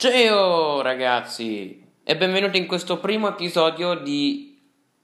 Ciao ragazzi e benvenuti in questo primo episodio di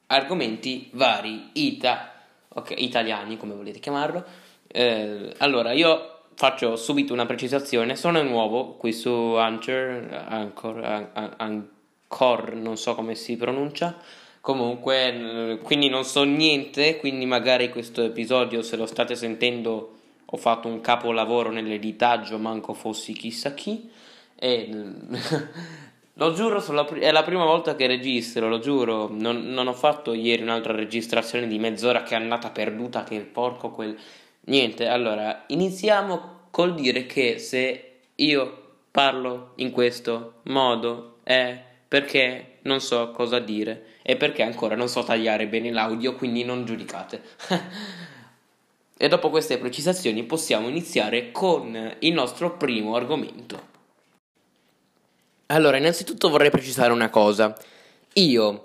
argomenti vari, ita, ok, italiani come volete chiamarlo. Eh, allora, io faccio subito una precisazione, sono nuovo qui su Anchor, Anchor, Anchor, non so come si pronuncia. Comunque, quindi non so niente, quindi magari questo episodio se lo state sentendo ho fatto un capolavoro nell'editaggio, manco fossi chissà chi. E lo giuro, è la prima volta che registro, lo giuro. Non, non, ho fatto ieri un'altra registrazione di mezz'ora che è andata perduta, che porco quel. Niente, allora, iniziamo col dire che se io parlo in questo modo è perché non so cosa dire e perché ancora non so tagliare bene l'audio, quindi non giudicate. e dopo queste precisazioni possiamo iniziare con il nostro primo argomento. Allora, innanzitutto vorrei precisare una cosa. Io,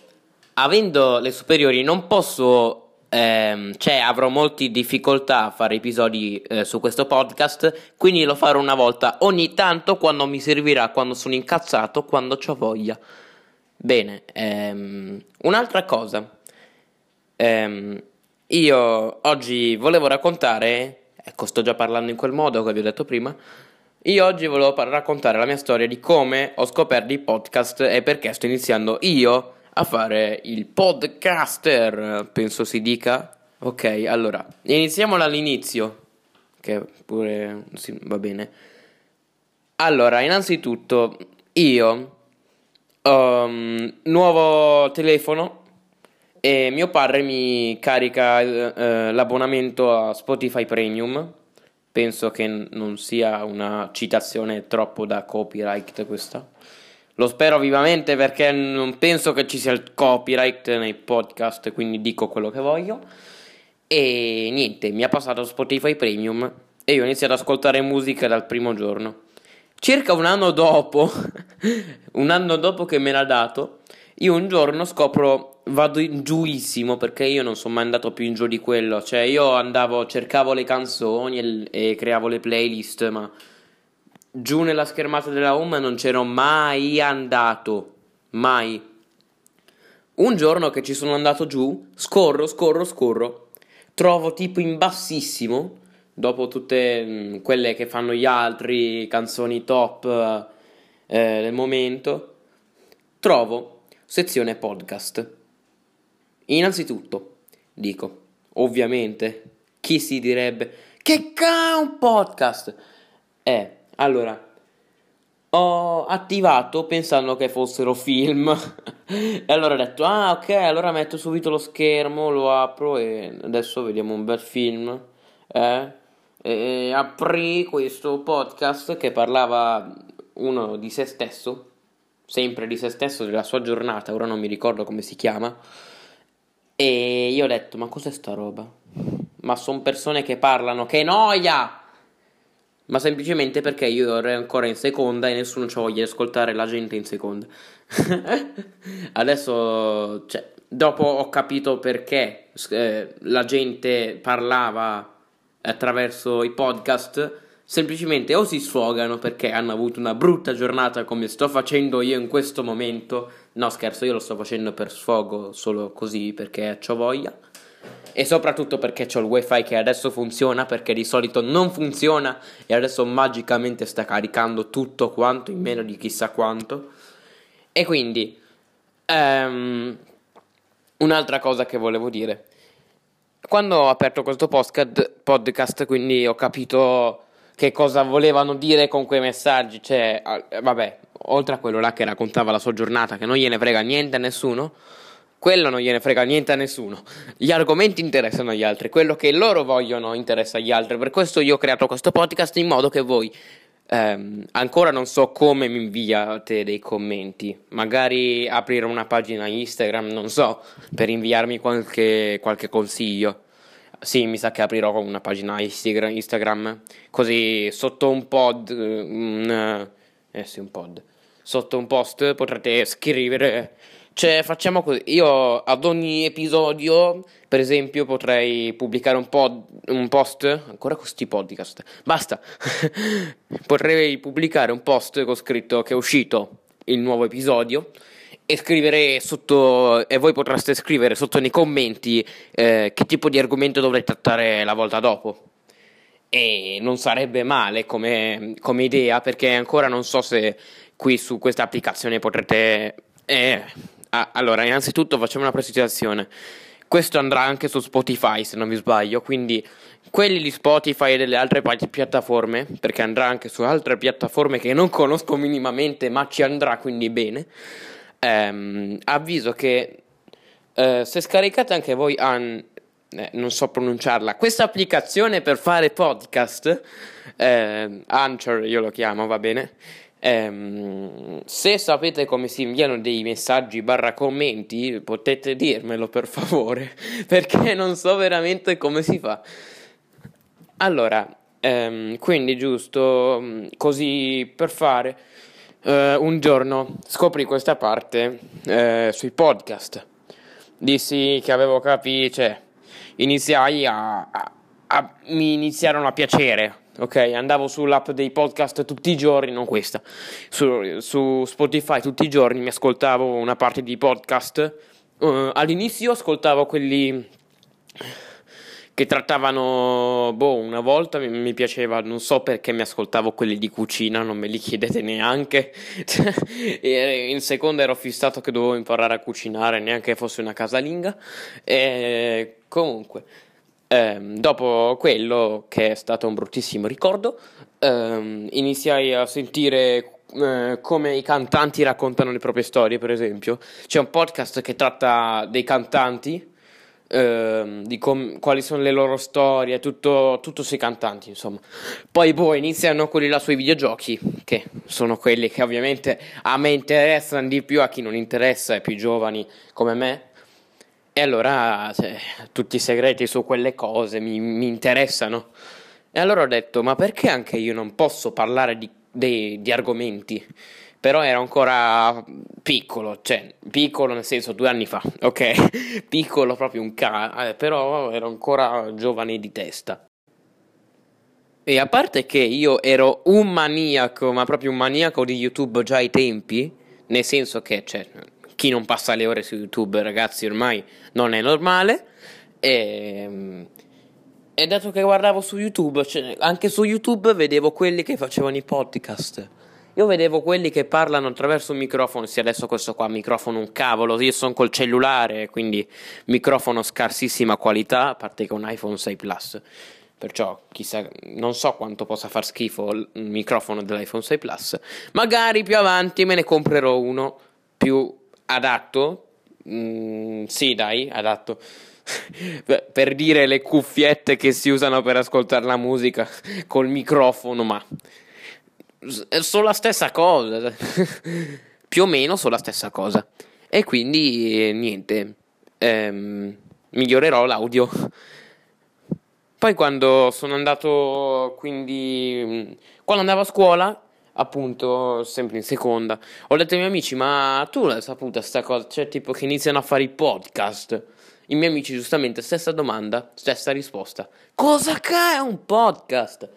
avendo le superiori, non posso, ehm, cioè avrò molte difficoltà a fare episodi eh, su questo podcast, quindi lo farò una volta ogni tanto quando mi servirà, quando sono incazzato, quando ho voglia. Bene, ehm, un'altra cosa. Ehm, io oggi volevo raccontare, ecco, sto già parlando in quel modo che vi ho detto prima io oggi volevo raccontare la mia storia di come ho scoperto i podcast e perché sto iniziando io a fare il podcaster, penso si dica. Ok, allora, iniziamo dall'inizio, che pure sì, va bene. Allora, innanzitutto, io ho um, nuovo telefono e mio padre mi carica eh, l'abbonamento a Spotify Premium penso che non sia una citazione troppo da copyright questa. Lo spero vivamente perché non penso che ci sia il copyright nei podcast, quindi dico quello che voglio. E niente, mi ha passato Spotify Premium e io ho iniziato ad ascoltare musica dal primo giorno. Circa un anno dopo, un anno dopo che me l'ha dato, io un giorno scopro, vado in giuissimo perché io non sono mai andato più in giù di quello. Cioè, io andavo, cercavo le canzoni e, e creavo le playlist, ma giù nella schermata della home non c'ero mai andato. Mai. Un giorno che ci sono andato giù, scorro, scorro, scorro. Trovo tipo in bassissimo, dopo tutte mm, quelle che fanno gli altri, canzoni top eh, del momento, trovo Sezione podcast. Innanzitutto, dico, ovviamente, chi si direbbe che ca un podcast? Eh, allora, ho attivato pensando che fossero film. e allora ho detto, ah ok, allora metto subito lo schermo, lo apro e adesso vediamo un bel film. Eh? E aprì questo podcast che parlava uno di se stesso sempre di se stesso, della sua giornata, ora non mi ricordo come si chiama. E io ho detto, ma cos'è sta roba? Ma sono persone che parlano, che noia! Ma semplicemente perché io ero ancora in seconda e nessuno ci voglia ascoltare la gente in seconda. Adesso, cioè, dopo ho capito perché eh, la gente parlava attraverso i podcast semplicemente o si sfogano perché hanno avuto una brutta giornata come sto facendo io in questo momento. No, scherzo, io lo sto facendo per sfogo solo così perché ho voglia. E soprattutto perché ho il wifi che adesso funziona perché di solito non funziona e adesso magicamente sta caricando tutto quanto in meno di chissà quanto. E quindi um, un'altra cosa che volevo dire. Quando ho aperto questo podcast, quindi ho capito che cosa volevano dire con quei messaggi. Cioè, vabbè, oltre a quello là che raccontava la sua giornata, che non gliene frega niente a nessuno, quello non gliene frega niente a nessuno. Gli argomenti interessano agli altri, quello che loro vogliono interessa agli altri. Per questo io ho creato questo podcast in modo che voi. Ehm, ancora non so come mi inviate dei commenti. Magari aprire una pagina Instagram, non so, per inviarmi qualche, qualche consiglio. Sì, mi sa che aprirò una pagina Instagram, così sotto un pod, un, eh sì, un pod, sotto un post potrete scrivere Cioè, facciamo così. Io ad ogni episodio, per esempio, potrei pubblicare un, pod, un post. Ancora questi podcast. Basta. potrei pubblicare un post con scritto che è uscito il nuovo episodio. E scrivere sotto. E voi potreste scrivere sotto nei commenti eh, che tipo di argomento dovrei trattare la volta dopo. E non sarebbe male come, come idea, perché ancora non so se qui su questa applicazione potrete. Eh, Ah, allora, innanzitutto facciamo una precisazione. Questo andrà anche su Spotify, se non mi sbaglio, quindi quelli di Spotify e delle altre piattaforme, perché andrà anche su altre piattaforme che non conosco minimamente, ma ci andrà quindi bene. Ehm, avviso che eh, se scaricate anche voi an, eh, non so pronunciarla, questa applicazione per fare podcast, eh, Anchor io lo chiamo, va bene? Ehm, se sapete come si inviano dei messaggi barra commenti, potete dirmelo per favore, perché non so veramente come si fa. Allora, ehm, quindi giusto mm, così per fare, eh, un giorno scoprì questa parte eh, sui podcast. Dissi che avevo capito, cioè, iniziai a, a, a mi iniziarono a piacere ok? Andavo sull'app dei podcast tutti i giorni, non questa, su, su Spotify tutti i giorni mi ascoltavo una parte di podcast. Uh, all'inizio ascoltavo quelli che trattavano, boh, una volta mi, mi, piaceva, non so perché mi ascoltavo quelli di cucina, non me li chiedete neanche. in seconda ero fissato che dovevo imparare a cucinare, neanche fosse una casalinga. E comunque. Ehm, dopo quello, che è stato un bruttissimo ricordo, ehm, iniziai a sentire eh, come i cantanti raccontano le proprie storie, per esempio. C'è un podcast che tratta dei cantanti, ehm, di com- quali sono le loro storie, tutto, tutto sui cantanti, insomma. Poi boh, iniziano quelli là sui videogiochi, che sono quelli che ovviamente a me interessano di più, a chi non interessa, ai più giovani come me. E allora cioè, tutti i segreti su quelle cose mi, mi, interessano. E allora ho detto, ma perché anche io non posso parlare di, di, di argomenti? Però ero ancora piccolo, cioè piccolo nel senso due anni fa, ok? piccolo proprio un ca, eh, però ero ancora giovane di testa. E a parte che io ero un maniaco, ma proprio un maniaco di YouTube già ai tempi, nel senso che, cioè, chi non passa le ore su YouTube, ragazzi, ormai non è normale. E, e dato che guardavo su YouTube, cioè, anche su YouTube vedevo quelli che facevano i podcast. Io vedevo quelli che parlano attraverso un microfono, sì adesso questo qua microfono un cavolo, io sono col cellulare, quindi microfono scarsissima qualità, a parte che un iPhone 6 Plus. Perciò chissà, non so quanto possa far schifo il microfono dell'iPhone 6 Plus. Magari più avanti me ne comprerò uno più adatto? Mm, sì, dai, adatto. per dire le cuffiette che si usano per ascoltare la musica col microfono, ma sono la stessa cosa. Più o meno sono la stessa cosa. E quindi niente, ehm, migliorerò l'audio. Poi quando sono andato, quindi quando andavo a scuola appunto sempre in seconda ho detto ai miei amici ma tu l'hai saputa sta cosa cioè tipo che iniziano a fare i podcast i miei amici giustamente stessa domanda stessa risposta cosa che è un podcast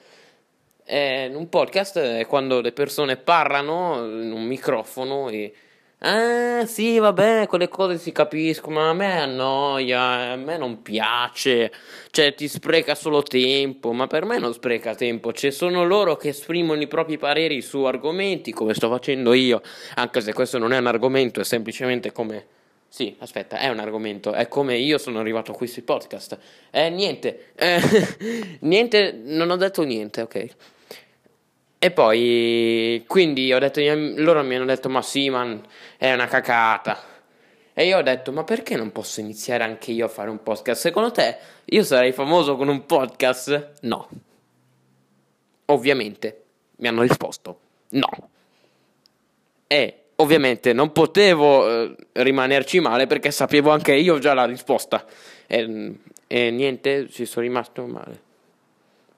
eh, un podcast è quando le persone parlano in un microfono e Ah, sì, vabbè, quelle cose si capiscono, ma a me annoia, a me non piace, cioè ti spreca solo tempo, ma per me non spreca tempo, ci sono loro che esprimono i propri pareri su argomenti, come sto facendo io, anche se questo non è un argomento, è semplicemente come... Sì, aspetta, è un argomento, è come io sono arrivato qui sui podcast. Eh, niente, eh, niente, non ho detto niente, ok. E poi, quindi ho detto, loro mi hanno detto, ma sì, man, è una cacata. E io ho detto, ma perché non posso iniziare anche io a fare un podcast? Secondo te io sarei famoso con un podcast? No. Ovviamente mi hanno risposto, no. E ovviamente non potevo eh, rimanerci male perché sapevo anche io già la risposta. E, e niente, ci sono rimasto male.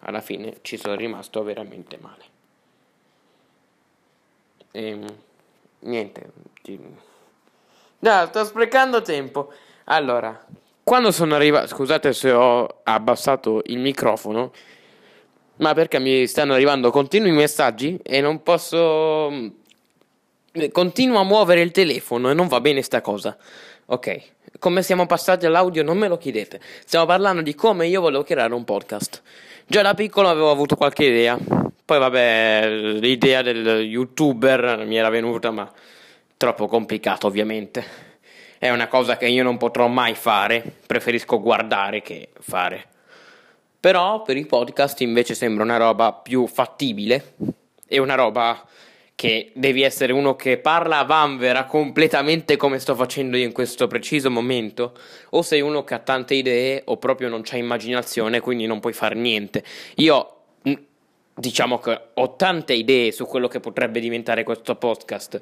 Alla fine ci sono rimasto veramente male. E, niente, No, sto sprecando tempo. Allora, quando sono arrivato, scusate se ho abbassato il microfono, ma perché mi stanno arrivando continui messaggi e non posso... Continuo a muovere il telefono e non va bene sta cosa. Ok, come siamo passati all'audio non me lo chiedete. Stiamo parlando di come io volevo creare un podcast. Già da piccolo avevo avuto qualche idea. Poi vabbè, l'idea del youtuber mi era venuta, ma troppo complicato ovviamente. È una cosa che io non potrò mai fare, preferisco guardare che fare. Però per i podcast invece sembra una roba più fattibile e una roba che devi essere uno che parla a vanvera completamente come sto facendo io in questo preciso momento, o sei uno che ha tante idee o proprio non c'ha immaginazione, quindi non puoi fare niente. Io diciamo che ho tante idee su quello che potrebbe diventare questo podcast.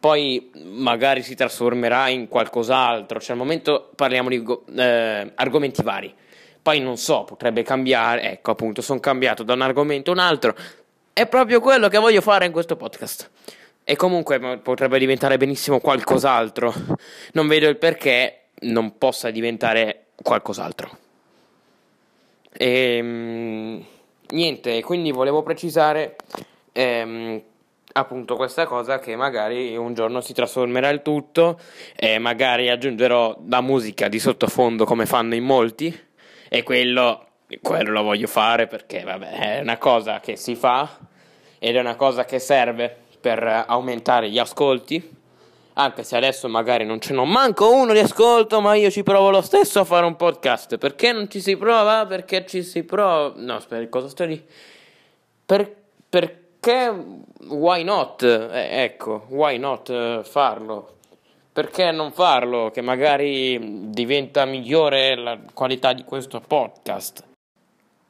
Poi magari si trasformerà in qualcos'altro. Cioè, al momento parliamo di eh, argomenti vari. Poi non so, potrebbe cambiare. Ecco, appunto, sono cambiato da un argomento a un altro. È proprio quello che voglio fare in questo podcast. E comunque potrebbe diventare benissimo qualcos'altro. Non vedo il perché non possa diventare qualcos'altro. Ehm, niente, quindi volevo precisare ehm, appunto questa cosa che magari un giorno si trasformerà il tutto e magari aggiungerò la musica di sottofondo come fanno in molti e quello, quello lo voglio fare perché vabbè è una cosa che si fa ed è una cosa che serve per aumentare gli ascolti anche se adesso magari non ce n'ho manco uno di ascolto, ma io ci provo lo stesso a fare un podcast. Perché non ci si prova? Perché ci si prova. No, aspetta, cosa sto lì? Per, perché why not? Eh, ecco, why not eh, farlo? Perché non farlo? Che magari diventa migliore la qualità di questo podcast.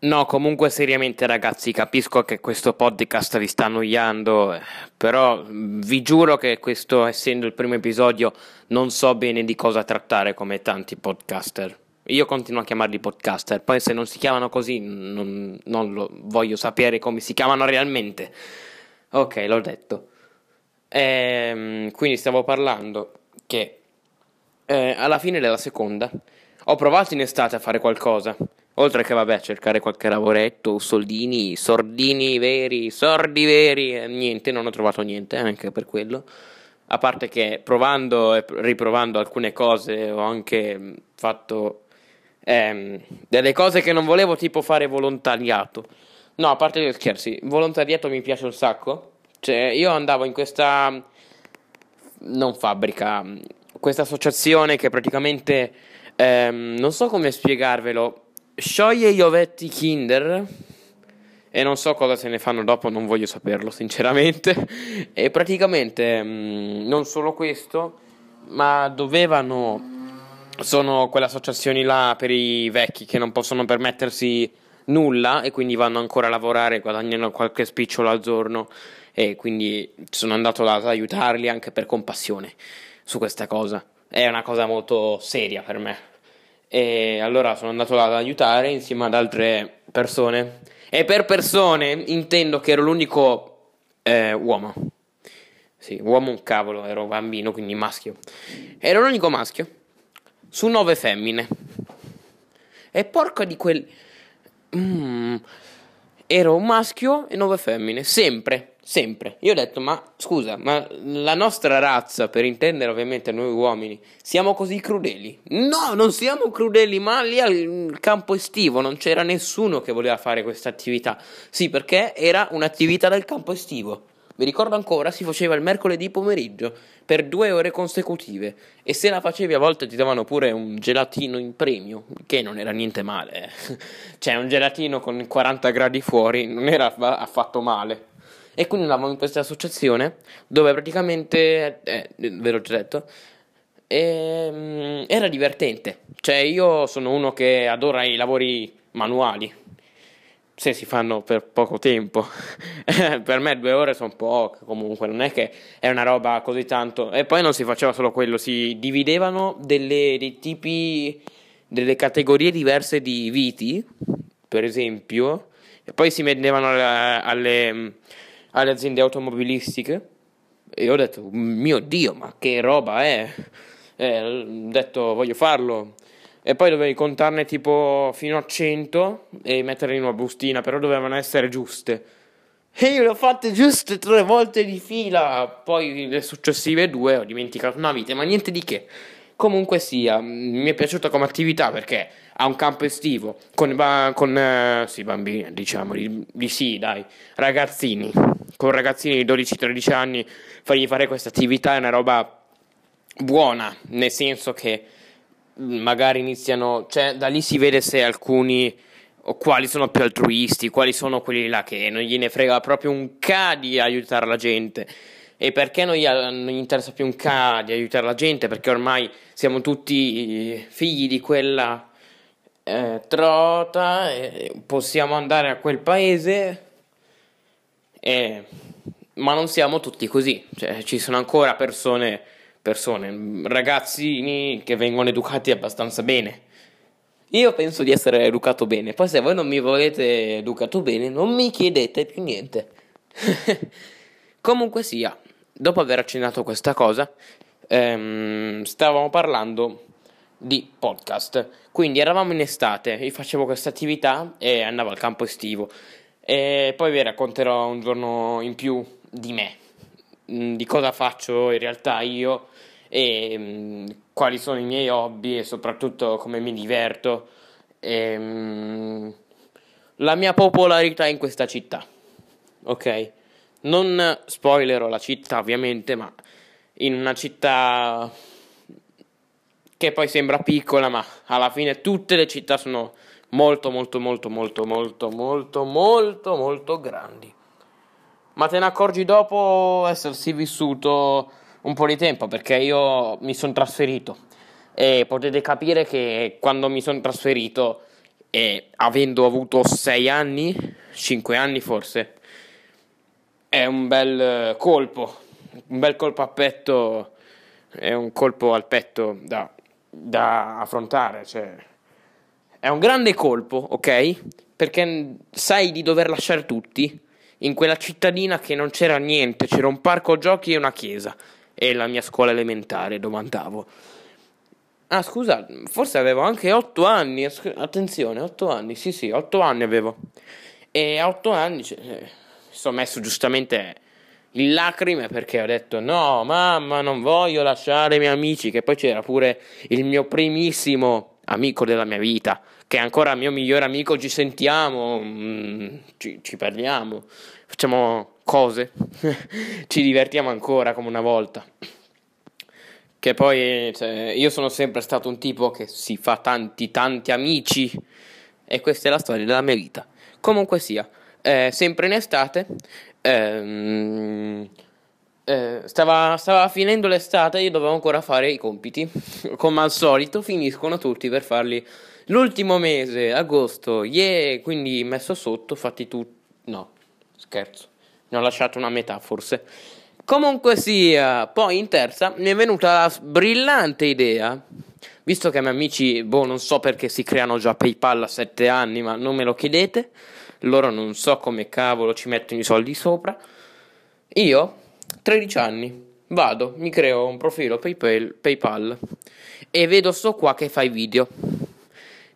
No, comunque seriamente ragazzi, capisco che questo podcast vi sta annoiando, eh, però vi giuro che questo essendo il primo episodio non so bene di cosa trattare come tanti podcaster. Io continuo a chiamarli podcaster, poi se non si chiamano così non, non lo voglio sapere come si chiamano realmente. Ok, l'ho detto. Ehm, quindi stavo parlando che eh, alla fine della seconda ho provato in estate a fare qualcosa. Oltre che, vabbè, cercare qualche lavoretto, soldini, sordini veri, sordi veri, eh, niente, non ho trovato niente anche per quello. A parte che provando e riprovando alcune cose ho anche mm, fatto ehm, delle cose che non volevo, tipo fare volontariato. No, a parte gli scherzi, volontariato mi piace un sacco. Cioè, io andavo in questa non fabbrica, questa associazione che praticamente ehm, non so come spiegarvelo scioglie gli ovetti Kinder e non so cosa se ne fanno dopo, non voglio saperlo sinceramente. E praticamente mh, mm, non solo questo, ma dovevano sono quelle associazioni là per i vecchi che non possono permettersi nulla e quindi vanno ancora a lavorare, guadagnano qualche spicciolo al giorno e quindi sono andato ad aiutarli anche per compassione su questa cosa. È una cosa molto seria per me e allora sono andato là ad aiutare insieme ad altre persone e per persone intendo che ero l'unico eh, uomo. Sì, uomo un cavolo, ero bambino, quindi maschio. Ero l'unico maschio su nove femmine. E porca di quel... Mm, ero un maschio e nove femmine, sempre. Sempre. Io ho detto, ma scusa, ma la nostra razza, per intendere ovviamente noi uomini, siamo così crudeli? No, non siamo crudeli, ma lì al campo estivo non c'era nessuno che voleva fare questa attività. Sì, perché era un'attività del campo estivo. Mi ricordo ancora, si faceva il mercoledì pomeriggio per due ore consecutive e se la facevi a volte ti davano pure un gelatino in premio, che non era niente male. Eh. cioè, un gelatino con 40 gradi fuori non era affatto male. E quindi andavamo in questa associazione dove praticamente, eh, ve l'ho già detto, e, um, era divertente. Cioè io sono uno che adora i lavori manuali, se si fanno per poco tempo. per me due ore sono poche comunque, non è che è una roba così tanto. E poi non si faceva solo quello, si dividevano delle, dei tipi, delle categorie diverse di viti, per esempio, e poi si vendevano alle, alle alle aziende automobilistiche e ho detto, mio Dio, ma che roba è? ho detto voglio farlo. E poi dovevi contarne tipo fino a 100 e metterle in una bustina, però dovevano essere giuste. E io le ho fatte giuste tre volte di fila. Poi le successive due ho dimenticato una vita, ma niente di che. Comunque sia, mi è piaciuta come attività perché ha un campo estivo con, con eh, sì, bambini, diciamo, di, di, sì, dai, ragazzini, con ragazzini di 12-13 anni, fargli fare questa attività è una roba buona, nel senso che magari iniziano, cioè da lì si vede se alcuni o quali sono più altruisti, quali sono quelli là che non gliene frega proprio un ca di aiutare la gente. E perché non gli, non gli interessa più un ca di aiutare la gente? Perché ormai siamo tutti figli di quella eh, trota e possiamo andare a quel paese, e, ma non siamo tutti così. Cioè, ci sono ancora persone, persone, ragazzini che vengono educati abbastanza bene io penso di essere educato bene, poi se voi non mi volete educato bene non mi chiedete più niente. Comunque sia, dopo aver accennato questa cosa, ehm, stavamo parlando di podcast. Quindi eravamo in estate, io facevo questa attività e andavo al campo estivo. E poi vi racconterò un giorno in più di me, mm, di cosa faccio in realtà io e mh, quali sono i miei hobby e soprattutto come mi diverto e mh, la mia popolarità in questa città. Ok? Non spoilerò la città ovviamente, ma in una città che poi sembra piccola, ma alla fine tutte le città sono molto molto molto molto molto molto molto molto grandi. Ma te ne accorgi dopo essersi vissuto un po' di tempo perché io mi sono trasferito e potete capire che quando mi sono trasferito e avendo avuto 6 anni, 5 anni forse, è un bel colpo, un bel colpo a petto, è un colpo al petto da, da affrontare, cioè è un grande colpo, ok? Perché sai di dover lasciare tutti in quella cittadina che non c'era niente, c'era un parco giochi e una chiesa e la mia scuola elementare dove andavo. Ah, scusa, forse avevo anche 8 anni. Attenzione, 8 anni. Sì, sì, 8 anni avevo. E a 8 anni cioè, eh, mi sono messo giustamente in lacrime perché ho detto no, mamma, non voglio lasciare i miei amici. Che poi c'era pure il mio primissimo amico della mia vita, che è ancora mio migliore amico. Ci sentiamo, mm, ci, ci parliamo, facciamo cose, ci divertiamo ancora come una volta. Che poi cioè, io sono sempre stato un tipo che si fa tanti tanti amici e questa è la storia della mia vita. Comunque sia, eh, sempre in estate, ehm, eh, stava, stava, finendo l'estate, io dovevo ancora fare i compiti, come al solito finiscono tutti per farli l'ultimo mese, agosto, yeah, quindi messo sotto, fatti tutti, no, scherzo ne ho lasciato una metà forse. Comunque sia, poi in terza mi è venuta la brillante idea, visto che i miei amici, boh, non so perché si creano già PayPal a 7 anni, ma non me lo chiedete, loro non so come cavolo ci mettono i soldi sopra. Io, 13 anni, vado, mi creo un profilo PayPal, PayPal e vedo sto qua che fa i video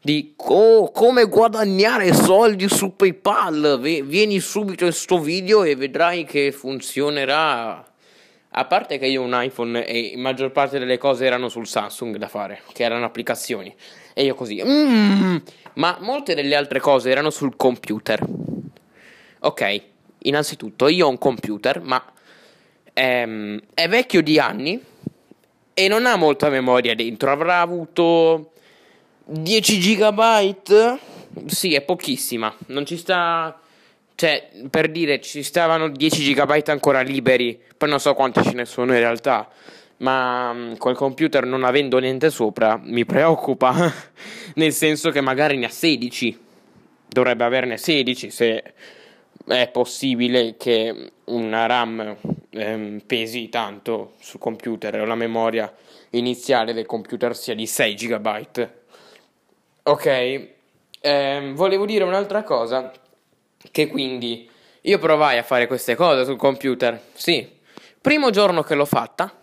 di oh, come guadagnare soldi su PayPal. Vieni subito in sto video e vedrai che funzionerà. A parte che io ho un iPhone e la maggior parte delle cose erano sul Samsung da fare, che erano applicazioni. E io così. Mm, ma molte delle altre cose erano sul computer. Ok, innanzitutto io ho un computer, ma ehm, è vecchio di anni e non ha molta memoria dentro. Avrà avuto 10 gigabyte? Sì, è pochissima. Non ci sta. Cioè, per dire, ci stavano 10 gigabyte ancora liberi. Poi non so quanti ce ne sono in realtà. Ma mm, col computer non avendo niente sopra mi preoccupa. Nel senso che magari ne ha 16. Dovrebbe averne 16 se è possibile che una RAM ehm, pesi tanto sul computer la memoria iniziale del computer sia di 6 GB Ok, ehm, volevo dire un'altra cosa, che quindi io provai a fare queste cose sul computer, sì. Primo giorno che l'ho fatta,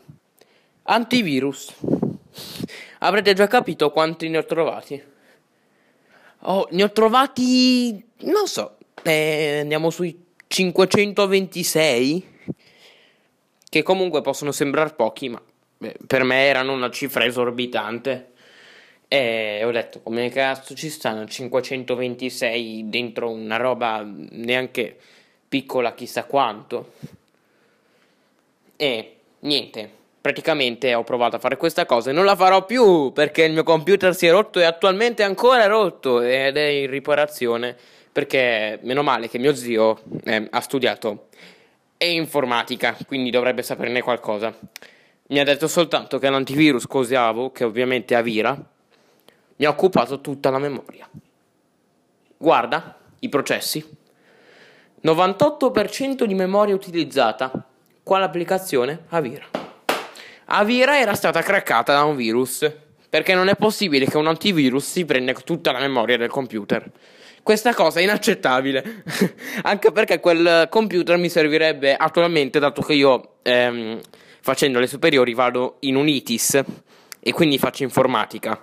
antivirus. avrete già capito quanti ne ho trovati. Oh, ne ho trovati, non so, eh, andiamo sui 526, che comunque possono sembrare pochi, ma beh, per me erano una cifra esorbitante. E ho detto, come cazzo ci stanno 526 dentro una roba neanche piccola chissà quanto. E niente, praticamente ho provato a fare questa cosa e non la farò più perché il mio computer si è rotto e attualmente è ancora rotto ed è in riparazione perché meno male che mio zio eh, ha studiato e informatica, quindi dovrebbe saperne qualcosa. Mi ha detto soltanto che l'antivirus che usavo, che ovviamente è Avira, mi ha occupato tutta la memoria. Guarda i processi. 98% di memoria utilizzata. Quale applicazione? Avira. Avira era stata craccata da un virus, perché non è possibile che un antivirus si prenda tutta la memoria del computer. Questa cosa è inaccettabile, anche perché quel computer mi servirebbe attualmente, dato che io ehm, facendo le superiori vado in un ITIS e quindi faccio informatica.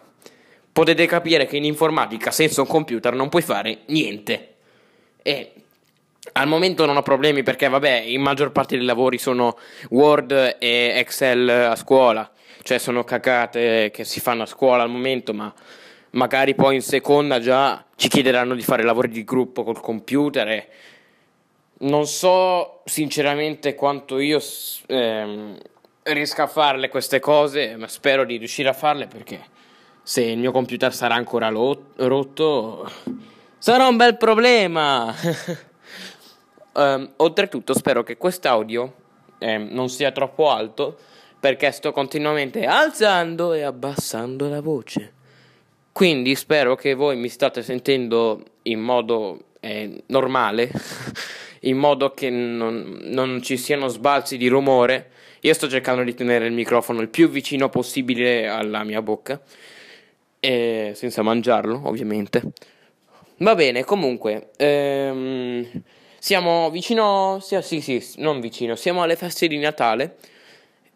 Potete capire che in informatica senza un computer non puoi fare niente. E al momento non ho problemi perché, vabbè, in maggior parte dei lavori sono Word e Excel a scuola, cioè sono cacate che si fanno a scuola al momento, ma magari poi in seconda già ci chiederanno di fare lavori di gruppo col computer e non so sinceramente quanto io ehm, riesca a farle queste cose, ma spero di riuscire a farle perché se il mio computer sarà ancora lo- rotto sarà un bel problema. um, oltretutto spero che quest'audio eh, non sia troppo alto perché sto continuamente alzando e abbassando la voce. Quindi spero che voi mi state sentendo in modo eh, normale, in modo che non, non, ci siano sbalzi di rumore. Io sto cercando di tenere il microfono il più vicino possibile alla mia bocca, e senza mangiarlo, ovviamente. Va bene, comunque, ehm, siamo vicino, sì, sì, sì, non vicino, siamo alle feste di Natale.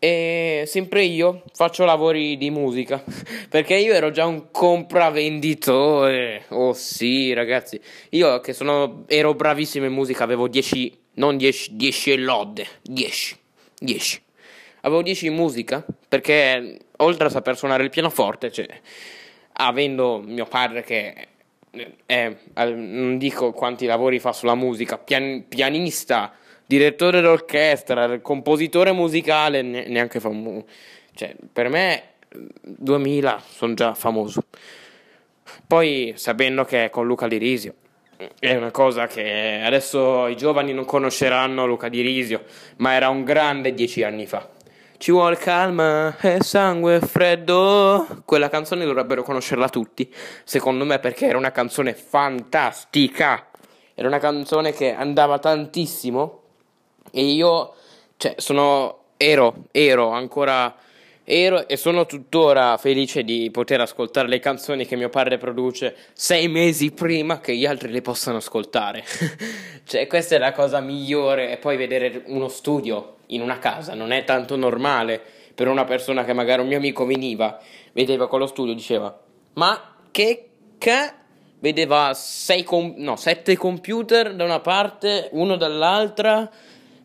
E sempre io faccio lavori di musica perché io ero già un compravenditore. Oh sì, ragazzi, io che sono, ero bravissimo in musica, avevo 10, non 10, 10 lode, 10, 10. Avevo 10 in musica perché oltre a saper suonare il pianoforte, cioè, avendo mio padre che è, non dico quanti lavori fa sulla musica, pian, pianista direttore d'orchestra, compositore musicale, neanche famoso. Cioè, per me 2000 sono già famoso. Poi sapendo che è con Luca Di Risio è una cosa che adesso i giovani non conosceranno Luca Di Risio, ma era un grande dieci anni fa. Ci vuole calma e sangue freddo. Quella canzone dovrebbero conoscerla tutti, secondo me, perché era una canzone fantastica. Era una canzone che andava tantissimo e io, cioè, sono, ero, ero ancora, ero e sono tuttora felice di poter ascoltare le canzoni che mio padre produce sei mesi prima che gli altri le possano ascoltare. cioè, questa è la cosa migliore. E poi vedere uno studio in una casa non è tanto normale per una persona che magari un mio amico veniva, vedeva quello studio e diceva, ma che ca... Vedeva com- no, sette computer da una parte, uno dall'altra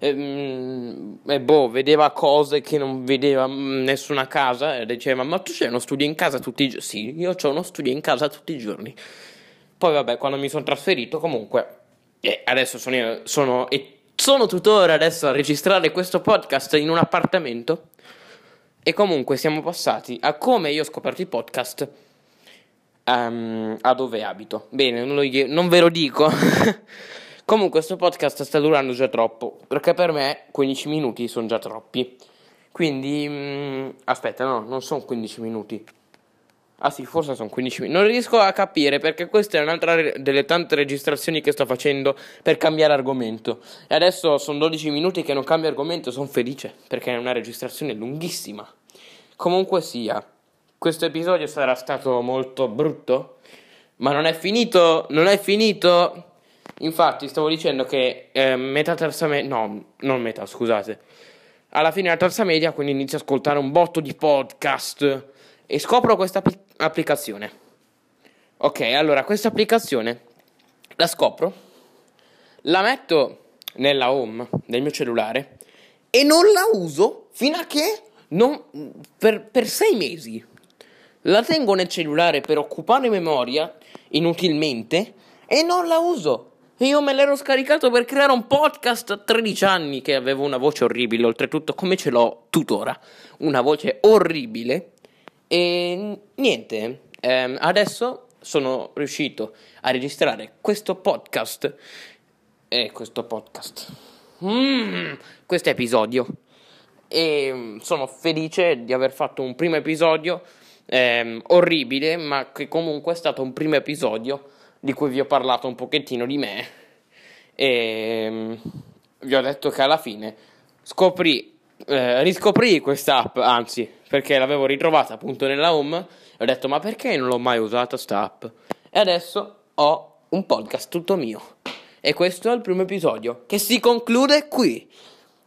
e, mm, e, boh, vedeva cose che non vedeva nessuna casa e diceva ma tu c'hai uno studio in casa tutti i giorni? Sì, io ho uno studio in casa tutti i giorni. Poi vabbè, quando mi sono trasferito comunque, eh, adesso sono, sono, e sono tuttora adesso a registrare questo podcast in un appartamento e comunque siamo passati a come io ho scoperto i podcast um, a dove abito. Bene, non, lo, non ve lo dico. Comunque, questo podcast sta durando già troppo. Perché per me 15 minuti sono già troppi. Quindi, mh, mm, aspetta, no, non sono 15 minuti. Ah sì, forse sono 15 minuti. Non riesco a capire perché questa è un'altra re- delle tante registrazioni che sto facendo per cambiare argomento. E adesso sono 12 minuti che non cambio argomento, sono felice perché è una registrazione lunghissima. Comunque sia, questo episodio sarà stato molto brutto, ma non è finito, non è finito. Infatti, stavo dicendo che eh, metà terza media, no, non metà, scusate. Alla fine della terza media, quindi inizio a ascoltare un botto di podcast e scopro questa applicazione. Ok, allora questa applicazione la scopro, la metto nella home del mio cellulare e non la uso fino a che non, per, per sei mesi. La tengo nel cellulare per occupare memoria inutilmente e non la uso. Io me l'ero scaricato per creare un podcast a 13 anni che avevo una voce orribile, oltretutto come ce l'ho tuttora, una voce orribile. E niente, ehm, adesso sono riuscito a registrare questo podcast. E questo podcast. Mm, questo episodio. E mm, sono felice di aver fatto un primo episodio ehm, orribile, ma che comunque è stato un primo episodio di cui vi ho parlato un pochettino di me. E mm, vi ho detto che alla fine scoprì, eh, riscoprì questa app, anzi, perché l'avevo ritrovata appunto nella home ho detto, ma perché non l'ho mai usata sta app? E adesso ho un podcast tutto mio. E questo è il primo episodio, che si conclude qui.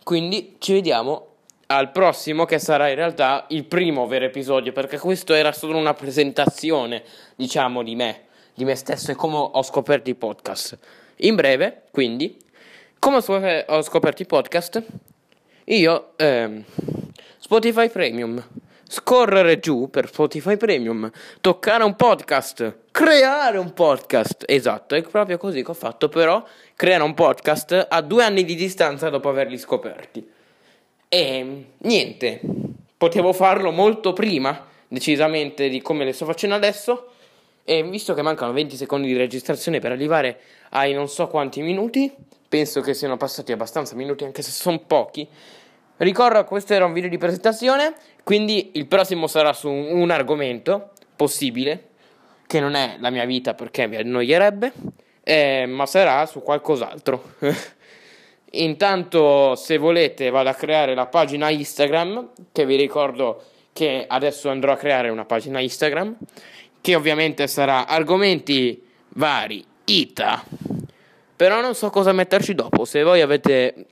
Quindi ci vediamo al prossimo, che sarà in realtà il primo vero episodio, perché questo era solo una presentazione, diciamo, di me, di me stesso e come ho scoperto i podcast. In breve, quindi, come ho scoperto i podcast? Io, ehm, Spotify Premium scorrere giù per Spotify Premium, toccare un podcast, creare un podcast. Esatto, è proprio così che ho fatto, però creare un podcast a due anni di distanza dopo averli scoperti. E niente, potevo farlo molto prima, decisamente, di come le sto facendo adesso. E visto che mancano 20 secondi di registrazione per arrivare ai non so quanti minuti, penso che siano passati abbastanza minuti, anche se sono pochi. Ricordo, questo era un video di presentazione, quindi il prossimo sarà su un argomento possibile, che non è la mia vita perché mi annoierebbe, eh, ma sarà su qualcos'altro. Intanto, se volete, vado a creare la pagina Instagram, che vi ricordo che adesso andrò a creare una pagina Instagram, che ovviamente sarà argomenti vari, ITA. Però non so cosa metterci dopo, se voi avete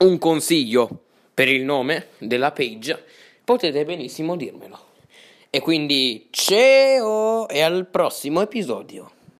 un consiglio per il nome della page, potete benissimo dirmelo. E quindi ciao e al prossimo episodio.